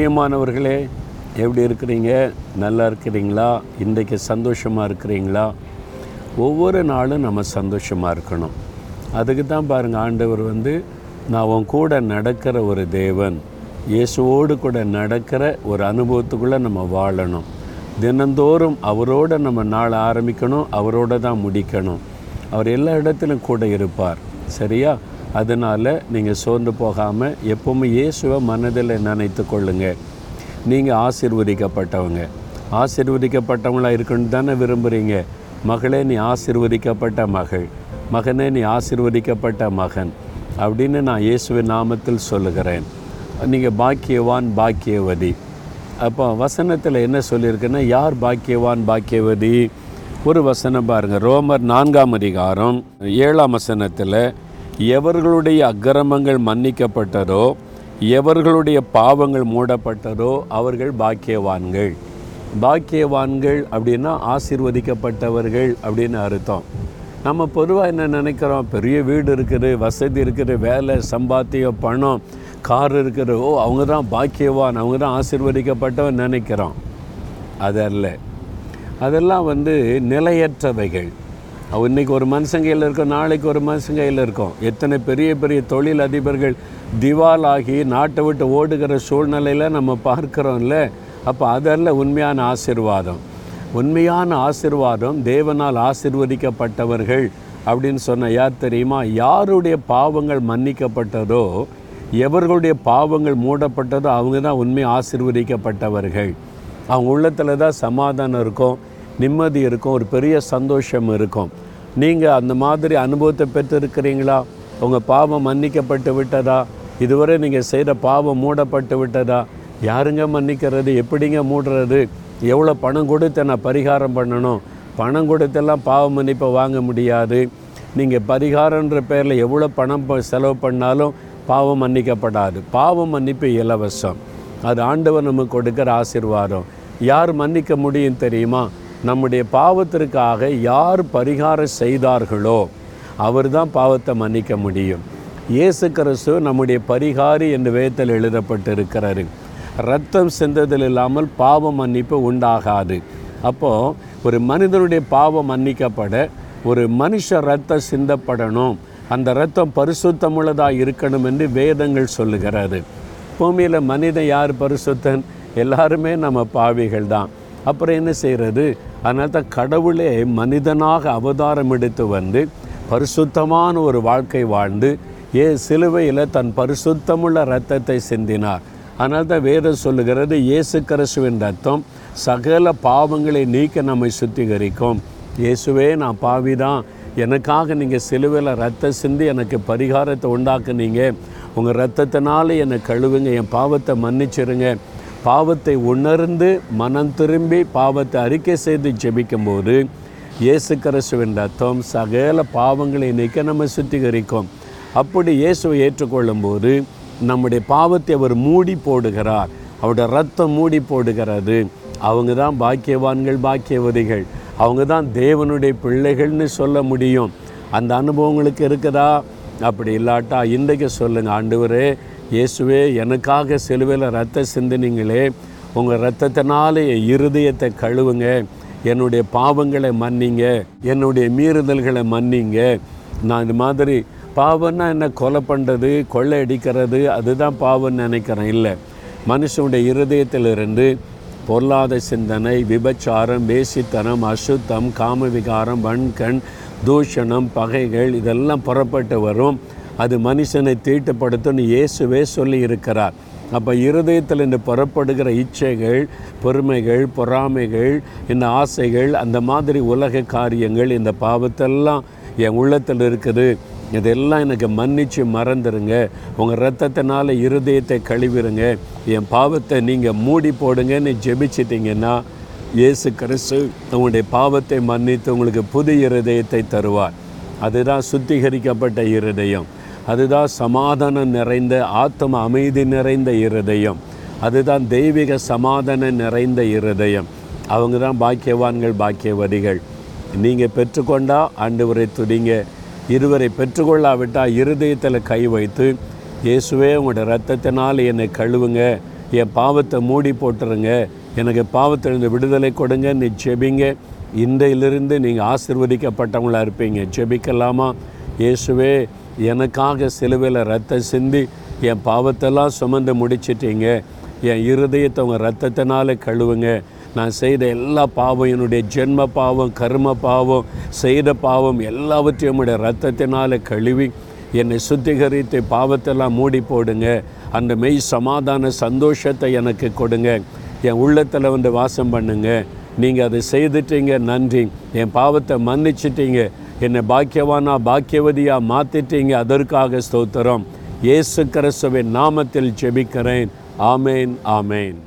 பிரியமானவர்களே எப்படி இருக்கிறீங்க? நல்லா இருக்கிறீங்களா? இன்றைக்கு சந்தோஷமாக இருக்கிறீங்களா? ஒவ்வொரு நாளும் நம்ம சந்தோஷமாக இருக்கணும். அதுக்கு தான் பாருங்கள் ஆண்டவர் வந்து நான் உன் கூட நடக்கிற ஒரு தேவன் இயேசுவோடு கூட நடக்கிற ஒரு அனுபவத்துக்குள்ளே நம்ம வாழணும். தினந்தோறும் அவரோட நம்ம நாள் ஆரம்பிக்கணும் அவரோட தான் முடிக்கணும். அவர் எல்லா இடத்திலும் கூட இருப்பார். சரியா? அதனால் நீங்கள் சோர்ந்து போகாமல் எப்போவுமே இயேசுவை மனதில் நினைத்து கொள்ளுங்கள் நீங்கள் ஆசீர்வதிக்கப்பட்டவங்க. ஆசிர்வதிக்கப்பட்டவங்களாக இருக்குன்னு தானே விரும்புகிறீங்க மகளே நீ ஆசிர்வதிக்கப்பட்ட மகள். மகனே நீ ஆசீர்வதிக்கப்பட்ட மகன். அப்படின்னு நான் இயேசுவின் நாமத்தில் சொல்லுகிறேன். நீங்கள் பாக்கியவான் பாக்கியவதி. அப்போ வசனத்தில் என்ன சொல்லியிருக்குன்னா யார் பாக்கியவான் பாக்கியவதி? ஒரு வசனம் பாருங்கள் ரோமர் நான்காம் அதிகாரம் ஏழாம் வசனத்தில் எவர்களுடைய அக்கிரமங்கள் மன்னிக்கப்பட்டதோ எவர்களுடைய பாவங்கள் மூடப்பட்டதோ அவர்கள் பாக்கியவான்கள். பாக்கியவான்கள் அப்படின்னா ஆசீர்வதிக்கப்பட்டவர்கள் அப்படின்னு அர்த்தம். நம்ம பொதுவாக என்ன நினைக்கிறோம்? பெரிய வீடு இருக்குது வசதி இருக்குது வேலை சம்பாத்தியம் பணம் கார் இருக்குது. ஓ அவங்க தான் பாக்கியவான் அவங்க தான் ஆசீர்வதிக்கப்பட்டவன் நினைக்கிறோம். அதல்ல அதெல்லாம் வந்து நிலையற்றவைகள். இன்றைக்கி இன்னைக்கு ஒரு மனுஷன் கையில் இருக்கும் நாளைக்கு ஒரு மனுஷன் கையில் இருக்கும். எத்தனை பெரிய பெரிய தொழில் அதிபர்கள் திவால் ஆகி நாட்டை விட்டு ஓடுகிற சூழ்நிலையில் நம்ம பார்க்குறோம்ல அப்போ அதில் உண்மையான ஆசிர்வாதம். உண்மையான ஆசிர்வாதம் தேவனால் ஆசிர்வதிக்கப்பட்டவர்கள் அப்படின்னு சொன்ன யார் தெரியுமா? யாருடைய பாவங்கள் மன்னிக்கப்பட்டதோ எவர்களுடைய பாவங்கள் மூடப்பட்டதோ அவங்க தான் உண்மை ஆசிர்வதிக்கப்பட்டவர்கள். அவங்க உள்ளத்தில் தான் சமாதானம் இருக்கும். நிம்மதி இருக்கும் ஒரு பெரிய சந்தோஷம் இருக்கும். நீங்கள் அந்த மாதிரி அனுபவத்தை பெற்றிருக்கிறீங்களா? உங்கள் பாவம் மன்னிக்கப்பட்டு விட்டதா? இதுவரை நீங்கள் செய்கிற பாவம் மூடப்பட்டு விட்டதா? யாருங்க மன்னிக்கிறது? எப்படிங்க மூடுறது? எவ்வளோ பணம் கொடுத்து நான் பரிகாரம் பண்ணணும்? பணம் கொடுத்தெல்லாம் பாவ மன்னிப்பை வாங்க முடியாது. நீங்கள் பரிகாரன்ற பேரில் எவ்வளோ பணம் ப- செலவு பண்ணாலும் பாவம் மன்னிக்கப்படாது. பாவம் மன்னிப்பு இலவசம். அது ஆண்டவர் நமக்கு கொடுக்குற ஆசீர்வாதம். யார் மன்னிக்க முடியும் தெரியுமா? நம்முடைய பாவத்திற்காக யார் பரிகாரம் செய்தார்களோ அவர் தான் பாவத்தை மன்னிக்க முடியும். இயேசு கிறிஸ்து நம்முடைய பரிகாரி என்று வேதத்தில் எழுதப்பட்டிருக்கிறாரு ரத்தம் சிந்ததில் இல்லாமல் பாவ மன்னிப்பு உண்டாகாது. அப்போது ஒரு மனிதனுடைய பாவம் மன்னிக்கப்பட ஒரு மனுஷ ரத்தம் சிந்தப்படணும். அந்த ரத்தம் பரிசுத்தமுள்ளதாக இருக்கணும் என்று வேதங்கள் சொல்லுகிறது. பூமியில் மனிதன் யார் பரிசுத்தன்? எல்லாருமே நம்ம பாவிகள் தான் அப்புறம் என்ன செய்கிறது அதனால் தான் கடவுளே மனிதனாக அவதாரம் எடுத்து வந்து பரிசுத்தமான ஒரு வாழ்க்கை வாழ்ந்து ஏ சிலுவையில் தன் பரிசுத்தமுள்ள இரத்தத்தை சிந்தினார். அதனால் தான் வேதம் சொல்லுகிறது இயேசு கிறிஸ்துவின் ரத்தம் சகல பாவங்களை நீக்க நம்மை சுத்திகரிக்கும். இயேசுவே நான் பாவிதான். எனக்காக நீங்கள் சிலுவையில் ரத்தம் சிந்தி எனக்கு பரிகாரத்தை உண்டாக்குனீங்க. உங்கள் ரத்தத்தினால என்னை கழுவுங்க என் பாவத்தை மன்னிச்சிருங்க. பாவத்தை உணர்ந்து மனம் திரும்பி பாவத்தை அறிக்கை செய்து ஜெபிக்கும்போது இயேசு கிறிஸ்துவின் ரத்தம் சகல பாவங்களை நீக்க நம்ம சுத்திகரிக்கும். அப்படி இயேசுவை ஏற்றுக்கொள்ளும்போது நம்முடைய பாவத்தை அவர் மூடி போடுகிறார். அவருடைய ரத்தம் மூடி போடுகிறது. அவங்க தான் பாக்கியவான்கள் பாக்கியவதிகள். அவங்க தான் தேவனுடைய பிள்ளைகள்னு சொல்ல முடியும். அந்த அனுபவங்களுக்கு இருக்குதா? அப்படி இல்லாட்டா இன்றைக்கு சொல்லுங்கள் ஆண்டவரே இயேசுவே எனக்காக சிலுவையில் ரத்த சிந்தினீங்களே உங்கள் ரத்தத்தினாலே இருதயத்தை கழுவுங்க. என்னுடைய பாவங்களை மன்னிங்க. என்னுடைய மீறுதல்களை மன்னிங்க. நான் இது மாதிரி பாவம்னா என்ன? கொலை பண்ணுறது கொள்ளை அடிக்கிறது அதுதான் பாவம்னு நினைக்கிறேன். இல்லை. மனுஷனுடைய இருதயத்திலிருந்து பொருளாத சிந்தனை விபச்சாரம் வேசித்தனம் அசுத்தம் காமவிகாரம் வன்கண் தூஷணம் பகைகள் இதெல்லாம் புறப்பட்டு வரும். அது மனுஷனை தீட்டுப்படுத்தும்னு இயேசுவே சொல்லி இருக்கிறார் அப்போ இருதயத்தில் இந்த புறப்படுகிற இச்சைகள் பொறுமைகள் பொறாமைகள் இந்த ஆசைகள் அந்த மாதிரி உலக காரியங்கள் இந்த பாவத்தெல்லாம் என் உள்ளத்தில் இருக்குது. இதெல்லாம் எனக்கு மன்னித்து மறந்துடுங்க உங்கள் ரத்தத்தினால் இருதயத்தை கழுவிடுங்க என் பாவத்தை நீங்கள் மூடி போடுங்கன்னு ஜெபிச்சிட்டிங்கன்னா இயேசு கிறிஸ்து உங்களுடைய பாவத்தை மன்னித்து உங்களுக்கு புது இருதயத்தை தருவார். அதுதான் சுத்திகரிக்கப்பட்ட இருதயம். அதுதான் சமாதானம் நிறைந்த ஆத்ம அமைதி நிறைந்த இருதயம். அதுதான் தெய்வீக சமாதானம் நிறைந்த இருதயம். அவங்க தான் பாக்கியவான்கள் பாக்கியவதிகள். நீங்கள் பெற்றுக்கொண்டா ஆண்டவரை துடிங்க இருவரை பெற்றுக்கொள்ளாவிட்டால் இருதயத்தில் கை வைத்து இயேசுவே உங்களோட ரத்தத்தினால் என்னை கழுவுங்க. என் பாவத்தை மூடி போட்டுருங்க. எனக்கு பாவத்திலிருந்து விடுதலை கொடுங்க. நீ செபிங்க இன்றையிலிருந்து நீங்கள் ஆசிர்வதிக்கப்பட்டவங்களா இருப்பீங்க. செபிக்கலாமா இயேசுவே எனக்காக சிலுவையில் ரத்தம் சிந்தி என் பாவத்தெல்லாம் சுமந்து முடிச்சிட்டீங்க. என் இருதயத்தை உங்கள் ரத்தத்தினால கழுவுங்க. நான் செய்த எல்லா பாவம் என்னுடைய ஜென்ம பாவம் கர்ம பாவம் செய்த பாவம் எல்லாவற்றையும் உடைய ரத்தத்தினால கழுவி என்னை சுத்திகரித்து பாவத்தெல்லாம் மூடி போடுங்க. அந்த மெய் சமாதான சந்தோஷத்தை எனக்கு கொடுங்க. என் உள்ளத்தில் வந்து வாசம் பண்ணுங்க. நீங்கள் அதை செய்துட்டீங்க நன்றி. என் பாவத்தை மன்னிச்சிட்டீங்க. என்னை பாக்கியவானா பாக்கியவதியாக மாற்றிட்டீங்க அதற்காக ஸ்தோத்திரம். இயேசு கிறிஸ்துவின் நாமத்தில் ஜெபிக்கிறேன். ஆமேன் ஆமேன்.